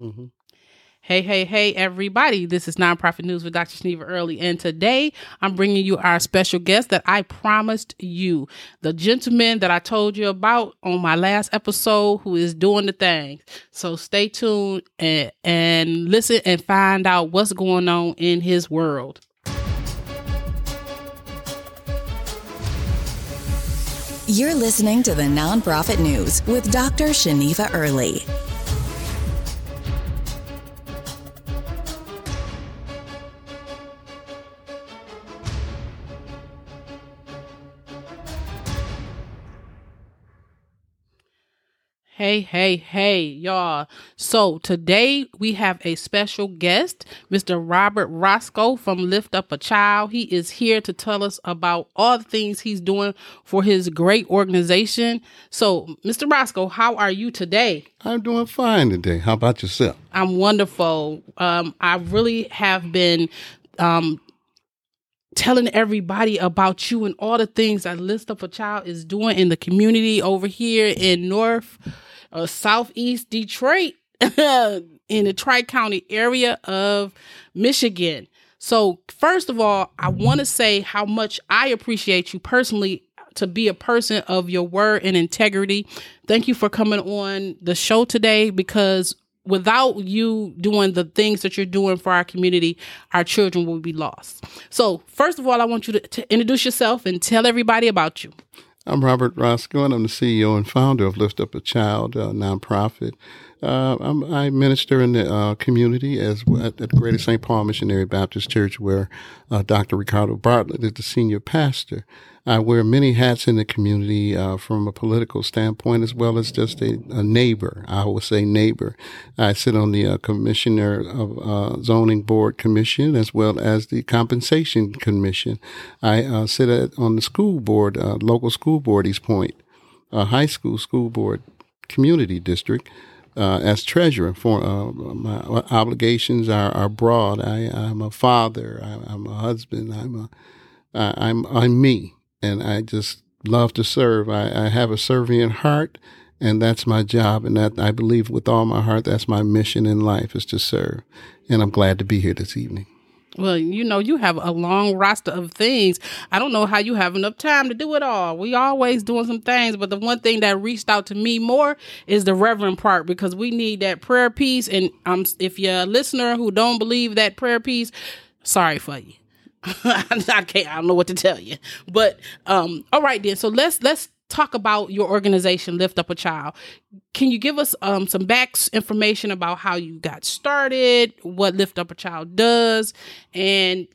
Mm-hmm. Hey, hey, hey, everybody. This is Nonprofit News with Dr. Shneva Early. And today I'm bringing you our special guest that I promised you. The gentleman that I told you about on my last episode who is doing the thing. So stay tuned and, and listen and find out what's going on in his world. You're listening to the Nonprofit News with Dr. Shaneva Early. Hey, hey, hey, y'all. So today we have a special guest, Mr. Robert Roscoe from Lift Up a Child. He is here to tell us about all the things he's doing for his great organization. So, Mr. Roscoe, how are you today? I'm doing fine today. How about yourself? I'm wonderful. Um, I really have been um, telling everybody about you and all the things that Lift Up a Child is doing in the community over here in North uh, Southeast Detroit in the Tri County area of Michigan. So, first of all, I want to say how much I appreciate you personally to be a person of your word and integrity. Thank you for coming on the show today because without you doing the things that you're doing for our community, our children will be lost. So, first of all, I want you to, to introduce yourself and tell everybody about you. I'm Robert Roscoe, and I'm the CEO and founder of Lift Up a Child uh, nonprofit. Uh, i minister in the uh, community as at, at Greater St. Paul Missionary Baptist Church, where uh, Dr. Ricardo Bartlett is the senior pastor. I wear many hats in the community uh, from a political standpoint as well as just a, a, neighbor. I would say neighbor. I sit on the uh, Commissioner of uh, Zoning Board Commission as well as the Compensation Commission. I uh, sit at, on the school board, uh, local school board, Eastpointe, high school school board community district. Uh, as treasurer for uh, my obligations are, are broad. I, am a father. I, am a husband. I'm a, I'm I'm me and I just love to serve. I, I have a serving heart, and that's my job. And that I believe with all my heart, that's my mission in life is to serve. And I'm glad to be here this evening. Well, you know, you have a long roster of things. I don't know how you have enough time to do it all. We always doing some things, but the one thing that reached out to me more is the reverend part because we need that prayer piece. And um, if you're a listener who don't believe that prayer piece, sorry for you. I can't. I don't know what to tell you. But um, all right then. So let's let's talk about your organization, Lift Up a Child. Can you give us um, some back information about how you got started, what Lift Up a Child does, and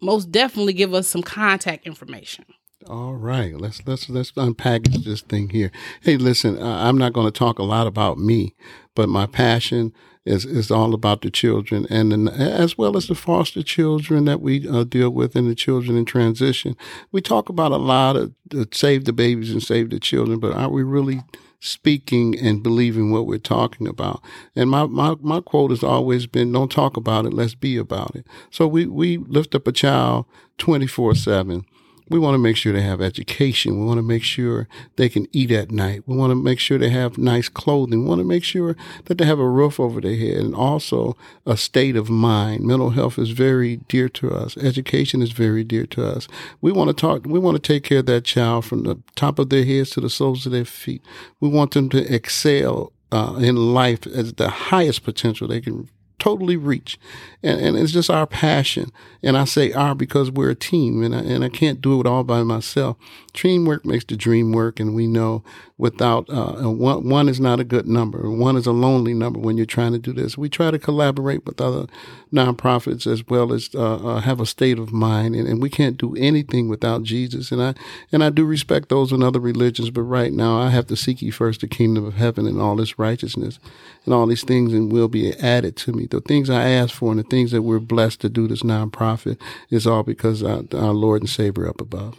most definitely give us some contact information. All right, let's let's let's unpackage this thing here. Hey, listen, uh, I'm not going to talk a lot about me, but my passion is is all about the children and the, as well as the foster children that we uh, deal with and the children in transition. We talk about a lot of uh, save the babies and save the children, but are we really speaking and believing what we're talking about? And my, my, my quote has always been, don't talk about it, let's be about it. So we, we lift up a child 24 seven we want to make sure they have education. We want to make sure they can eat at night. We want to make sure they have nice clothing. We want to make sure that they have a roof over their head and also a state of mind. Mental health is very dear to us. Education is very dear to us. We want to talk, we want to take care of that child from the top of their heads to the soles of their feet. We want them to excel uh, in life as the highest potential they can totally reach. And, and it's just our passion. And I say our because we're a team and I, and I can't do it all by myself. Teamwork makes the dream work. And we know without, uh, one, one is not a good number. One is a lonely number when you're trying to do this. We try to collaborate with other nonprofits as well as, uh, uh, have a state of mind. And, and we can't do anything without Jesus. And I, and I do respect those in other religions. But right now I have to seek ye first the kingdom of heaven and all its righteousness and all these things and will be added to me. The things I ask for and the things that we're blessed to do this nonprofit is all because our, our Lord and Savior up above.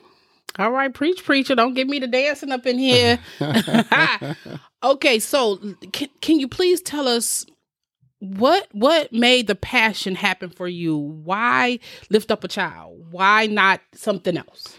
All right, preach, preacher. Don't get me to dancing up in here. okay, so can, can you please tell us what what made the passion happen for you? Why lift up a child? Why not something else?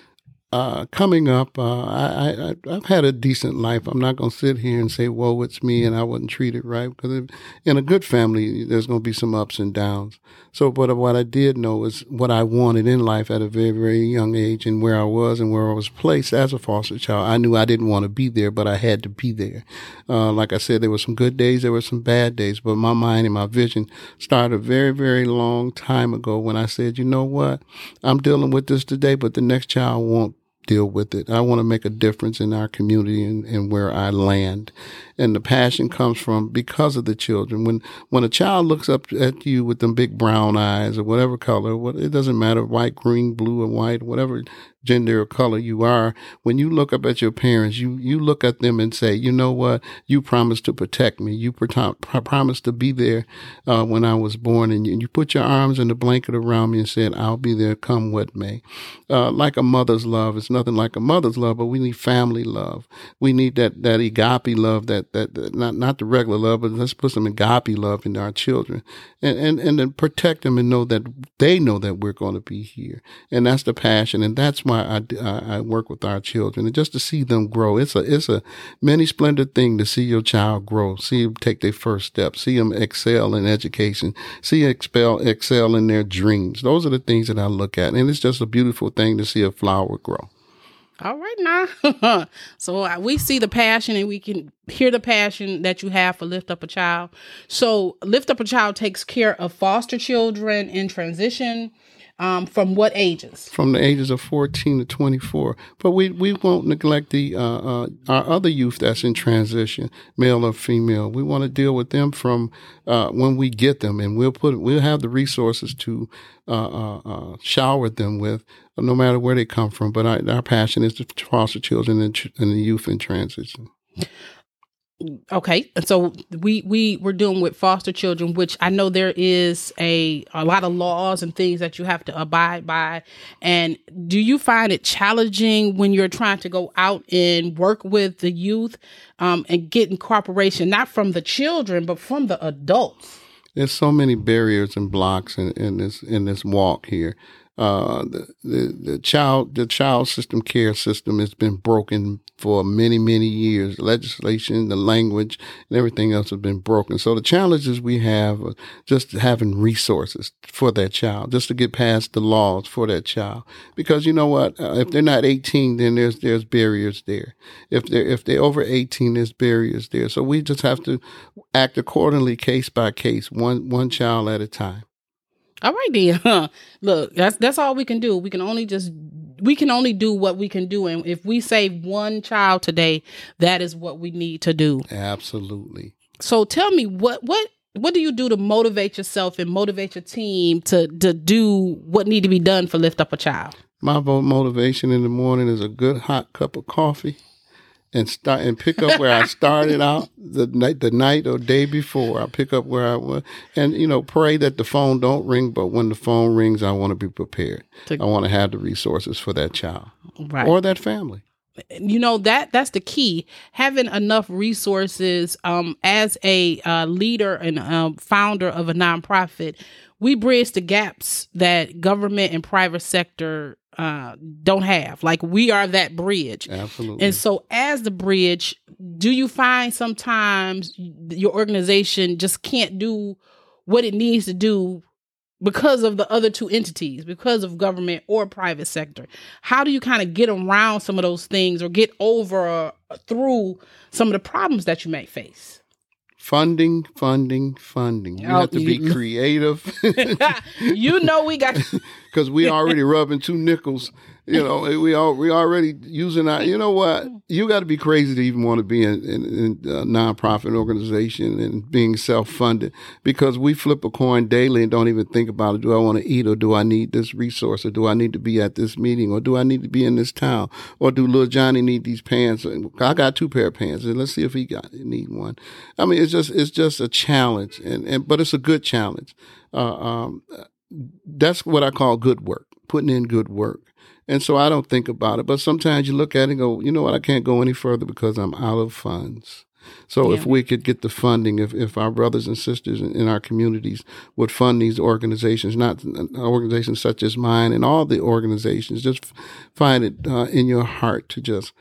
Uh, coming up, uh, I, I, have had a decent life. I'm not going to sit here and say, "Whoa, it's me," and I wasn't treated right because in a good family, there's going to be some ups and downs. So, but what I did know is what I wanted in life at a very, very young age, and where I was and where I was placed as a foster child. I knew I didn't want to be there, but I had to be there. Uh, like I said, there were some good days, there were some bad days, but my mind and my vision started a very, very long time ago when I said, "You know what? I'm dealing with this today, but the next child won't." Deal with it. I want to make a difference in our community and, and where I land. And the passion comes from because of the children. When when a child looks up at you with them big brown eyes or whatever color, what it doesn't matter, white, green, blue, or white, whatever gender or color you are, when you look up at your parents, you, you look at them and say, you know what? You promised to protect me. You promised to be there uh, when I was born. And you, you, put your arms in the blanket around me and said, I'll be there come what may. Uh, like a mother's love. It's nothing like a mother's love, but we need family love. We need that, that agape love, that, that, that not, not the regular love, but let's put some agape love into our children and, and, and then protect them and know that they know that we're going to be here. And that's the passion. And that's why I, I, I, work with our children and just to see them grow. It's a, it's a many splendid thing to see your child grow, see them take their first steps, see them excel in education, see excel, excel in their dreams. Those are the things that I look at. And it's just a beautiful thing to see a flower grow. All right now. so we see the passion and we can hear the passion that you have for Lift Up a Child. So Lift Up a Child takes care of foster children in transition um, from what ages? From the ages of 14 to 24. But we, we won't neglect the uh, uh, our other youth that's in transition, male or female. We want to deal with them from uh, when we get them, and we'll put we'll have the resources to uh, uh, uh, shower them with, no matter where they come from. But our, our passion is to foster children and, and the youth in transition. Okay, and so we we we're doing with foster children, which I know there is a a lot of laws and things that you have to abide by. And do you find it challenging when you're trying to go out and work with the youth um, and getting cooperation, not from the children but from the adults? There's so many barriers and blocks in, in this in this walk here. Uh, the, the, the child the child system care system has been broken for many many years. Legislation, the language, and everything else has been broken. So the challenges we have are just having resources for that child, just to get past the laws for that child. Because you know what, uh, if they're not 18, then there's there's barriers there. If they're if they're over 18, there's barriers there. So we just have to act accordingly, case by case, one one child at a time. All right, then. Look, that's that's all we can do. We can only just we can only do what we can do, and if we save one child today, that is what we need to do. Absolutely. So tell me what what what do you do to motivate yourself and motivate your team to to do what need to be done for lift up a child? My motivation in the morning is a good hot cup of coffee and start and pick up where I started out the night the night or day before. I pick up where I was and you know pray that the phone don't ring, but when the phone rings, I want to be prepared. To, I want to have the resources for that child right. or that family. You know that that's the key. Having enough resources um, as a uh, leader and um, founder of a nonprofit, we bridge the gaps that government and private sector uh, don't have. Like we are that bridge. Absolutely. And so, as the bridge, do you find sometimes your organization just can't do what it needs to do because of the other two entities, because of government or private sector? How do you kind of get around some of those things or get over uh, through some of the problems that you may face? Funding, funding, funding. You oh, have to be creative. you know we got because we already rubbing two nickels. You know, we all we already using our. You know what? You got to be crazy to even want to be in, in, in a nonprofit organization and being self funded because we flip a coin daily and don't even think about it. Do I want to eat or do I need this resource or do I need to be at this meeting or do I need to be in this town or do little Johnny need these pants? I got two pair of pants and let's see if he got need one. I mean, it's just it's just a challenge and, and but it's a good challenge. Uh, um, that's what I call good work, putting in good work. And so I don't think about it. But sometimes you look at it and go, you know what, I can't go any further because I'm out of funds. So yeah. if we could get the funding, if, if our brothers and sisters in, in our communities would fund these organizations, not organizations such as mine and all the organizations, just find it uh, in your heart to just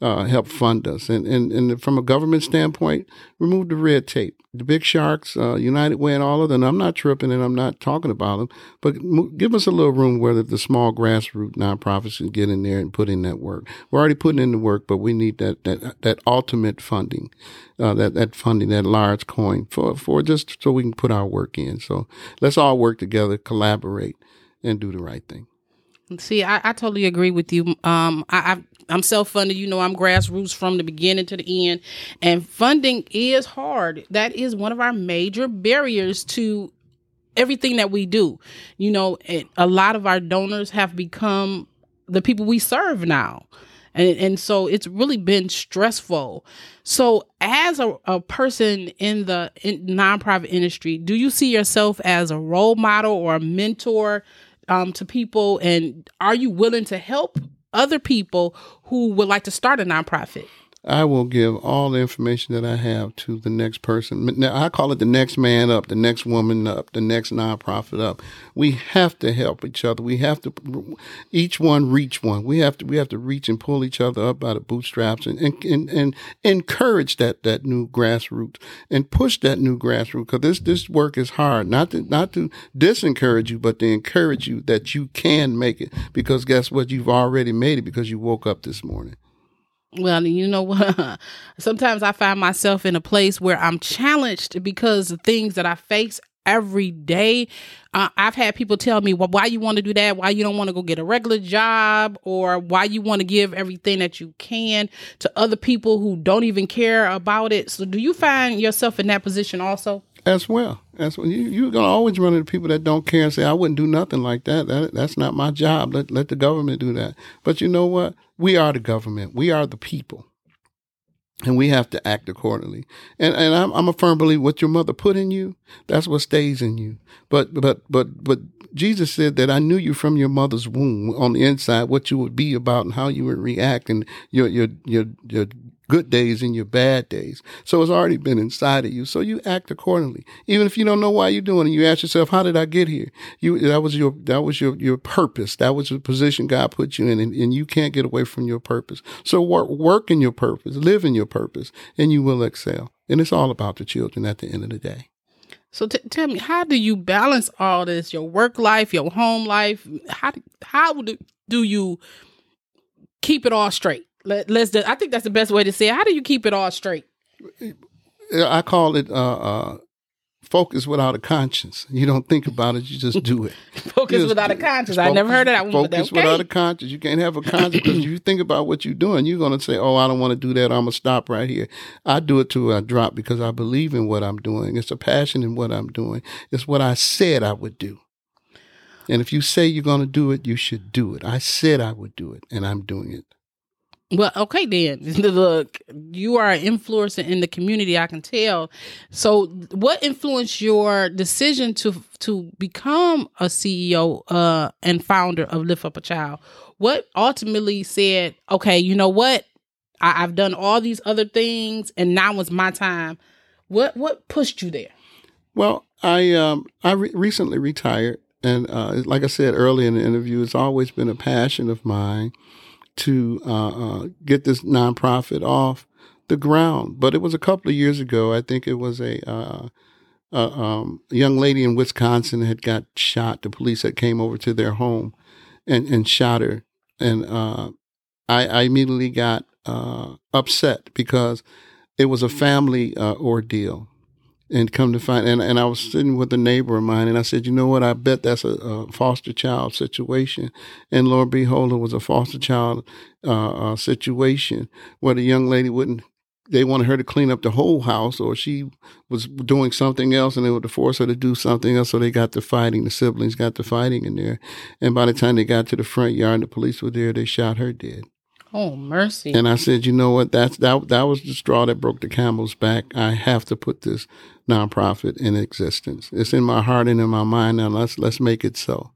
uh, help fund us. And, and, and from a government standpoint, remove the red tape. The big sharks, uh, United Way, and all of them. I'm not tripping and I'm not talking about them, but give us a little room where the, small grassroots nonprofits can get in there and put in that work. We're already putting in the work, but we need that that that ultimate funding, uh, that that funding, that large coin for for just so we can put our work in. So let's all work together, collaborate, and do the right thing. See, I, I totally agree with you. Um, I, I I'm self funded. You know, I'm grassroots from the beginning to the end. And funding is hard. That is one of our major barriers to everything that we do. You know, a lot of our donors have become the people we serve now. And, and so it's really been stressful. So, as a, a person in the in nonprofit industry, do you see yourself as a role model or a mentor um, to people? And are you willing to help other people who would like to start a nonprofit? I will give all the information that I have to the next person. Now, I call it the next man up, the next woman up, the next nonprofit up. We have to help each other. We have to, each one reach one. We have to, we have to reach and pull each other up by the bootstraps and, and, and, and encourage that, that new grassroots and push that new grassroots. Cause this, this work is hard. Not to, not to disencourage you, but to encourage you that you can make it. Because guess what? You've already made it because you woke up this morning. Well, you know what? Sometimes I find myself in a place where I'm challenged because the things that I face every day. Uh, I've had people tell me, well, why you want to do that? Why you don't want to go get a regular job or why you want to give everything that you can to other people who don't even care about it. So do you find yourself in that position also? As well. As well. You, you're going to always run into people that don't care and say, I wouldn't do nothing like that. that. That's not my job. Let, let the government do that. But you know what? We are the government. We are the people. And we have to act accordingly. And and I'm I'm a firm believer what your mother put in you, that's what stays in you. But but but but Jesus said that I knew you from your mother's womb on the inside, what you would be about and how you would react and your your your your good days and your bad days. So it's already been inside of you. So you act accordingly. Even if you don't know why you're doing it, you ask yourself, how did I get here? You, that was your, that was your, your purpose. That was the position God put you in and, and you can't get away from your purpose. So work, work in your purpose, live in your purpose and you will excel. And it's all about the children at the end of the day. So t- tell me, how do you balance all this? Your work life, your home life. How do, how do, do you keep it all straight? Let, us do, I think that's the best way to say it. How do you keep it all straight? I call it uh, uh, focus without a conscience. You don't think about it; you just do it. focus just, without a conscience. I never heard of that one. Focus okay. without a conscience. You can't have a conscience because if you think about what you're doing, you're going to say, "Oh, I don't want to do that. I'm gonna stop right here." I do it till I drop because I believe in what I'm doing. It's a passion in what I'm doing. It's what I said I would do. And if you say you're going to do it, you should do it. I said I would do it, and I'm doing it. Well, okay then. Look, you are an influencer in the community, I can tell. So, what influenced your decision to to become a CEO uh, and founder of Lift Up a Child? What ultimately said, okay, you know what? I, have done all these other things, and now it's my time. What what pushed you there? Well, I um I re- recently retired, and uh, like I said earlier in the interview, it's always been a passion of mine to uh, uh, get this nonprofit off the ground. But it was a couple of years ago. I think it was a, uh, a um, young lady in Wisconsin had got shot. The police had came over to their home and, and shot her. And uh, I, I, immediately got uh, upset because it was a family uh, ordeal and come to find and, and I was sitting with a neighbor of mine and I said, you know what, I bet that's a, a foster child situation. And Lord behold, it was a foster child uh, uh, situation where the young lady wouldn't they wanted her to clean up the whole house or she was doing something else and they would force her to do something else. So they got to fighting. The siblings got to fighting in there. And by the time they got to the front yard and the police were there, they shot her dead. Oh mercy! And I said, you know what? That's that. That was the straw that broke the camel's back. I have to put this nonprofit in existence. It's in my heart and in my mind. Now let's let's make it so.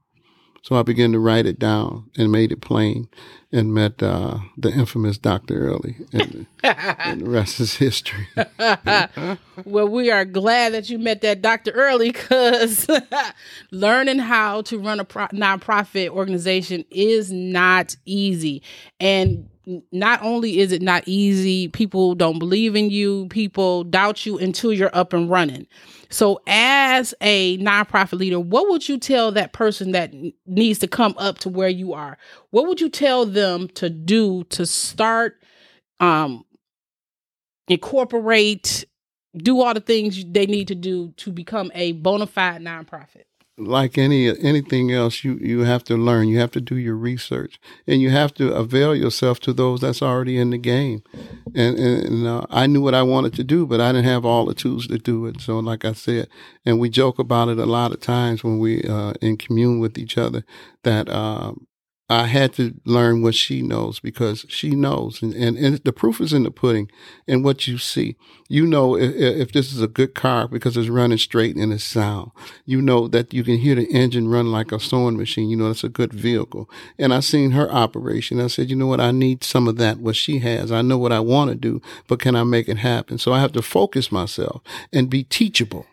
So I began to write it down and made it plain and met uh, the infamous Dr. Early. And, and the rest is history. well, we are glad that you met that Dr. Early because learning how to run a pro- nonprofit organization is not easy. And not only is it not easy, people don't believe in you, people doubt you until you're up and running. So, as a nonprofit leader, what would you tell that person that needs to come up to where you are? What would you tell them to do to start, um, incorporate, do all the things they need to do to become a bona fide nonprofit? Like any anything else, you you have to learn. You have to do your research, and you have to avail yourself to those that's already in the game. And and, uh, I knew what I wanted to do, but I didn't have all the tools to do it. So, like I said, and we joke about it a lot of times when we uh, in commune with each other that um, I had to learn what she knows because she knows. And, and, and, the proof is in the pudding and what you see. You know if, if, this is a good car because it's running straight and it's sound. You know that you can hear the engine run like a sewing machine. You know that's a good vehicle. And I seen her operation. I said, you know what? I need some of that, what she has. I know what I want to do, but can I make it happen? So I have to focus myself and be teachable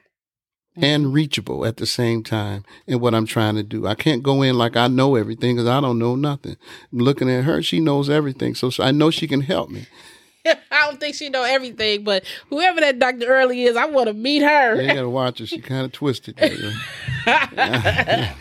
Mm-hmm. and reachable at the same time in what I'm trying to do. I can't go in like I know everything because I don't know nothing. I'm looking at her, she knows everything. So, so I know she can help me. I don't think she know everything, but whoever that Dr. Early is, I want to meet her. Yeah, you gotta watch her. She kind of twisted.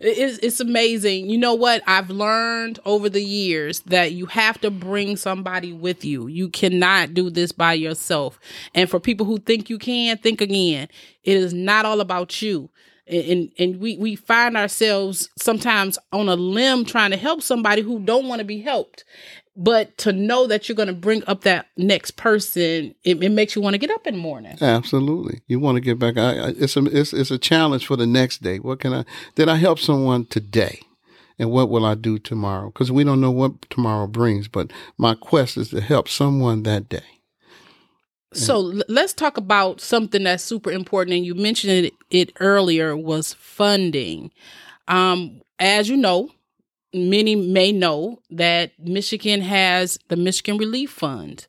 it's, it's amazing. You know what? I've learned over the years that you have to bring somebody with you. You cannot do this by yourself. And for people who think you can, think again. It is not all about you and and we we find ourselves sometimes on a limb trying to help somebody who don't want to be helped but to know that you're going to bring up that next person it, it makes you want to get up in the morning. Absolutely. You want to get back. I, I, it's a it's, it's a challenge for the next day. What can i did i help someone today? And what will i do tomorrow? Because we don't know what tomorrow brings but my quest is to help someone that day. So let's talk about something that's super important and you mentioned it, it earlier was funding. Um as you know many may know that Michigan has the Michigan Relief Fund.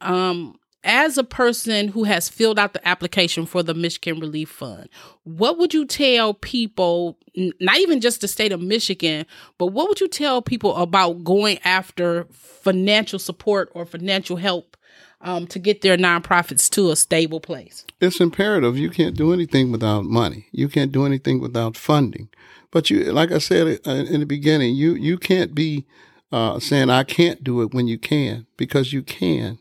Um, as a person who has filled out the application for the Michigan Relief Fund, what would you tell people, not even just the state of Michigan, but what would you tell people about going after financial support or financial help um, to get their nonprofits to a stable place? It's imperative. You can't do anything without money. You can't do anything without funding. But you, like I said uh, in the beginning, you you can't be uh, saying I can't do it when you can because you can.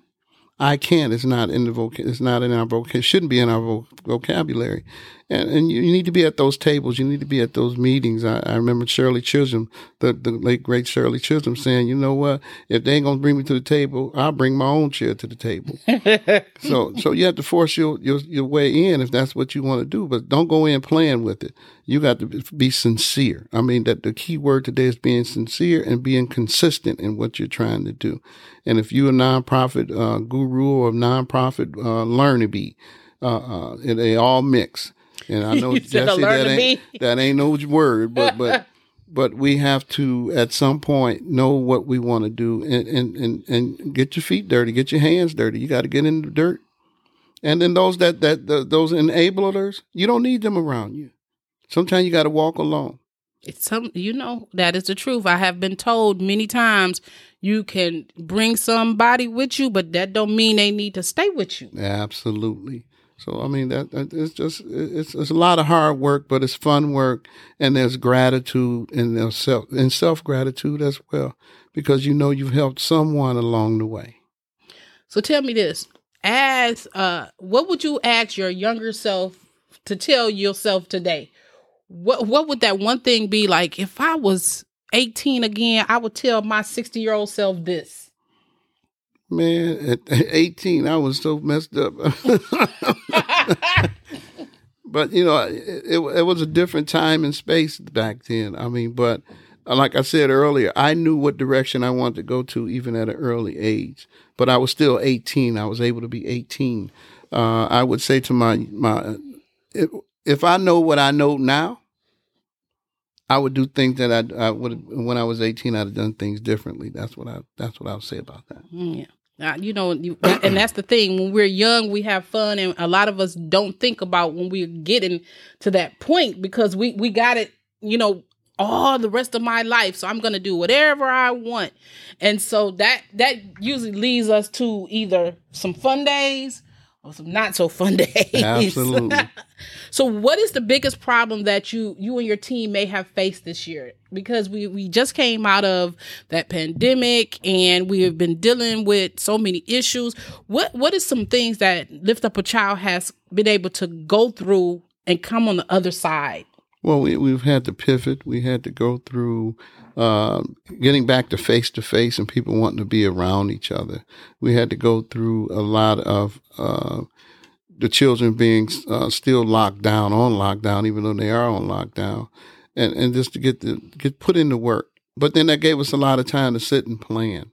I can is not in the voc- it's not in our vocabulary, shouldn't be in our vocabulary. And, and you, need to be at those tables. You need to be at those meetings. I, I remember Shirley Chisholm, the, the late great Shirley Chisholm saying, you know what? If they ain't going to bring me to the table, I'll bring my own chair to the table. so, so you have to force your, your, your way in if that's what you want to do, but don't go in playing with it. You got to be sincere. I mean, that the key word today is being sincere and being consistent in what you're trying to do. And if you're a nonprofit uh, guru or nonprofit uh, learner bee, uh, uh, they all mix. And I know Jesse, that ain't that ain't no word, but but but we have to at some point know what we want to do and, and and and get your feet dirty, get your hands dirty. You got to get in the dirt. And then those that that the, those enablers, you don't need them around you. Sometimes you got to walk alone. It's some you know that is the truth. I have been told many times you can bring somebody with you, but that don't mean they need to stay with you. Absolutely. So I mean that, that it's just it's it's a lot of hard work, but it's fun work, and there's gratitude and there's self and self gratitude as well, because you know you've helped someone along the way. So tell me this: as uh, what would you ask your younger self to tell yourself today? What what would that one thing be like? If I was 18 again, I would tell my 60 year old self this. Man, at 18, I was so messed up. but, you know, it, it, was a different time and space back then. I mean, but like I said earlier, I knew what direction I wanted to go to even at an early age. But I was still 18. I was able to be 18. Uh, I would say to my, my if, if I know what I know now, I would do things that I, I would when I was 18. I'd have done things differently. That's what I that's what I would say about that. Yeah. Uh, you know, you, and that's the thing. When we're young, we have fun, and a lot of us don't think about when we're getting to that point because we we got it. You know, all the rest of my life, so I'm gonna do whatever I want, and so that that usually leads us to either some fun days or some not so fun days. Absolutely. so, what is the biggest problem that you you and your team may have faced this year? Because we we just came out of that pandemic and we have been dealing with so many issues. What what is some things that Lift Up a Child has been able to go through and come on the other side? Well, we, we've had to pivot. We had to go through uh, getting back to face to face and people wanting to be around each other. We had to go through a lot of uh, the children being uh, still locked down on lockdown, even though they are on lockdown, and and just to get the get put into work. But then that gave us a lot of time to sit and plan.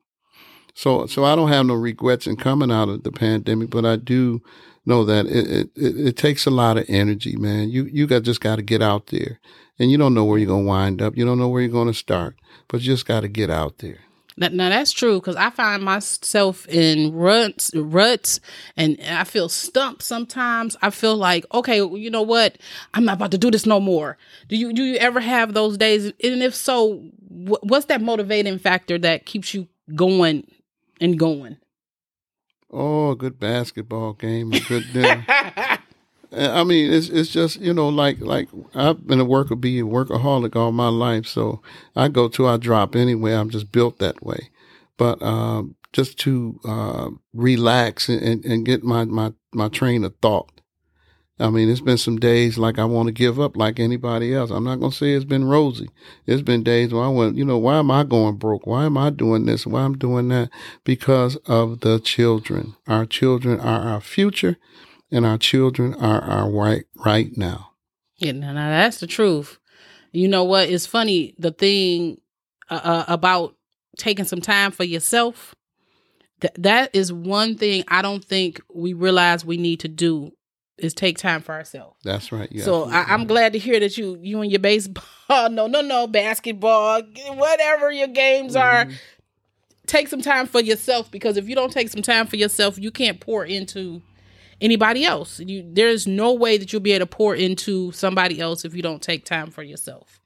So so I don't have no regrets in coming out of the pandemic, but I do know that it, it, it, takes a lot of energy, man. You, you got, just got to get out there and you don't know where you're going to wind up. You don't know where you're going to start, but you just got to get out there. Now, now that's true because I find myself in ruts, ruts, and I feel stumped sometimes. I feel like, okay, you know what? I'm not about to do this no more. Do you do you ever have those days? And if so, what's that motivating factor that keeps you going and going? Oh, a good basketball game, a good dinner. I mean, it's it's just you know like like I've been a worker, be a workaholic all my life, so I go to I drop anyway. I'm just built that way, but um, just to uh, relax and, and get my, my my train of thought. I mean, it's been some days like I want to give up like anybody else. I'm not going to say it's been rosy. It's been days where I went, you know, why am I going broke? Why am I doing this? Why I'm doing that? Because of the children. Our children are our future and our children are our right right now. Yeah, now, that's the truth. You know what? It's funny the thing uh, uh about taking some time for yourself. Th- that is one thing I don't think we realize we need to do is take time for ourselves. That's right. so I, am glad to hear that you you and your baseball, no, no, no, basketball, whatever your games mm-hmm. are, take some time for yourself because if you don't take some time for yourself, you can't pour into anybody else. You, there's no way that you'll be able to pour into somebody else if you don't take time for yourself.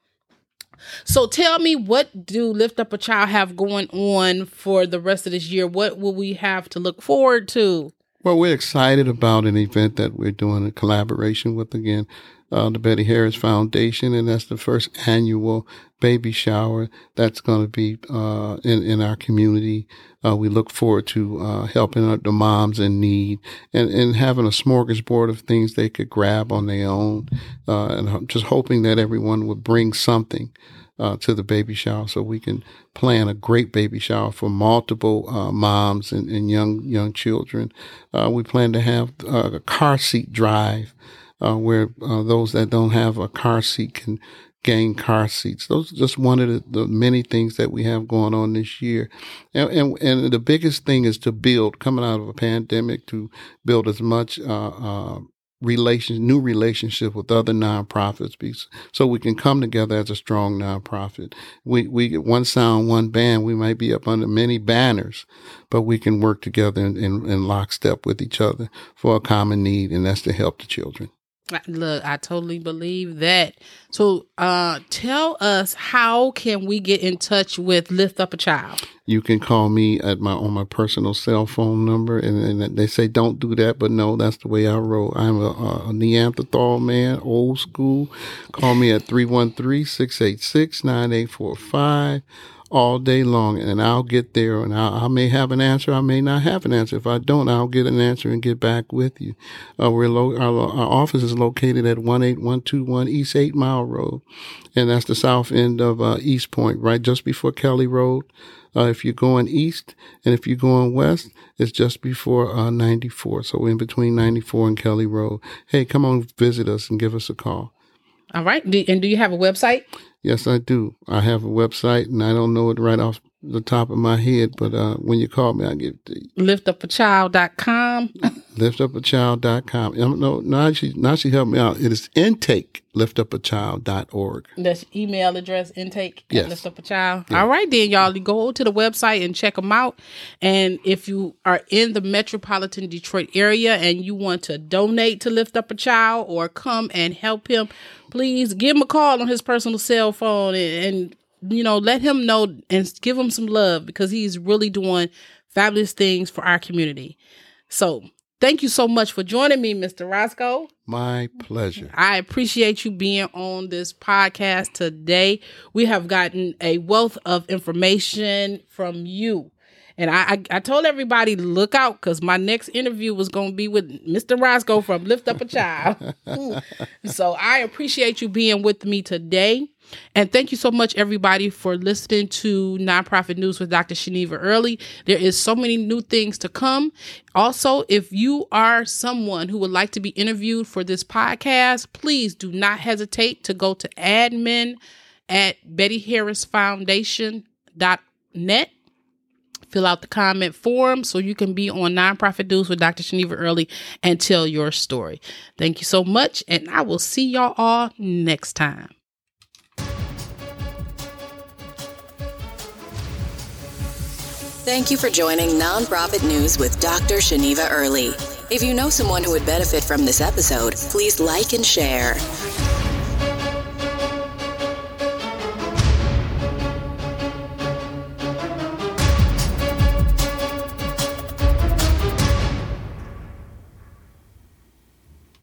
So tell me, what do Lift Up a Child have going on for the rest of this year? What will we have to look forward to? Well, we're excited about an event that we're doing in collaboration with again uh, the Betty Harris Foundation, and that's the first annual baby shower that's going to be uh, in in our community. Uh, we look forward to uh, helping the moms in need and, and having a smorgasbord of things they could grab on their own, uh, and just hoping that everyone would bring something. Uh, to the baby shower, so we can plan a great baby shower for multiple uh, moms and, and, young young children. Uh, we plan to have a car seat drive uh, where uh, those that don't have a car seat can gain car seats. Those are just one of the, the many things that we have going on this year. And, and, and, the biggest thing is to build, coming out of a pandemic, to build as much relations, new relationship with other nonprofits, so we can come together as a strong nonprofit. We we get one sound, one band. We might be up under many banners, but we can work together in, in, in lockstep with each other for a common need, and that's to help the children. Look, I totally believe that. So, uh, tell us how can we get in touch with Lift Up a Child? You can call me at my on my personal cell phone number, and, and they say don't do that, but no, that's the way I roll. I'm a, a Neanderthal man, old school. Call me at 313-686-9845 all day long and I'll get there and I, I, may have an answer. I may not have an answer. If I don't, I'll get an answer and get back with you. Uh, we're lo- our, our, office is located at 18121 East 8 Mile Road. And that's the south end of uh, Eastpointe, right just before Kelly Road. Uh, if you're going east and if you're going west, it's just before uh, 94. So in between 94 and Kelly Road. Hey, come on, visit us and give us a call. All right. and do you have a website? Yes, I do. I have a website, and I don't know it right off the top of my head, but uh, when you call me, I'll give it to you. Liftupachild.com. Liftupachild.com. No, now she, now she helped me out. It is intake, liftupachild.org. That's email address intake Yes. at Lift Up a Child. All right, then, y'all. You go to the website and check them out. And if you are in the metropolitan Detroit area and you want to donate to Lift Up a Child or come and help him, please give him a call on his personal cell phone and, and you know, let him know and give him some love because he's really doing fabulous things for our community. So, thank you so much for joining me, Mr. Roscoe. My pleasure. I appreciate you being on this podcast today. We have gotten a wealth of information from you. And I, I, I told everybody to look out because my next interview was going to be with Mr. Roscoe from Lift Up a Child. so I appreciate you being with me today. And thank you so much, everybody, for listening to Nonprofit News with Dr. Shaniva Early. There is so many new things to come. Also, if you are someone who would like to be interviewed for this podcast, please do not hesitate to go to admin at bettyharrisfoundation.net fill out the comment form so you can be on Nonprofit News with Dr. Shaniva Early and tell your story. Thank you so much, and I will see y'all all next time. Thank you for joining Nonprofit News with Dr. Shaniva Early. If you know someone who would benefit from this episode, please like and share.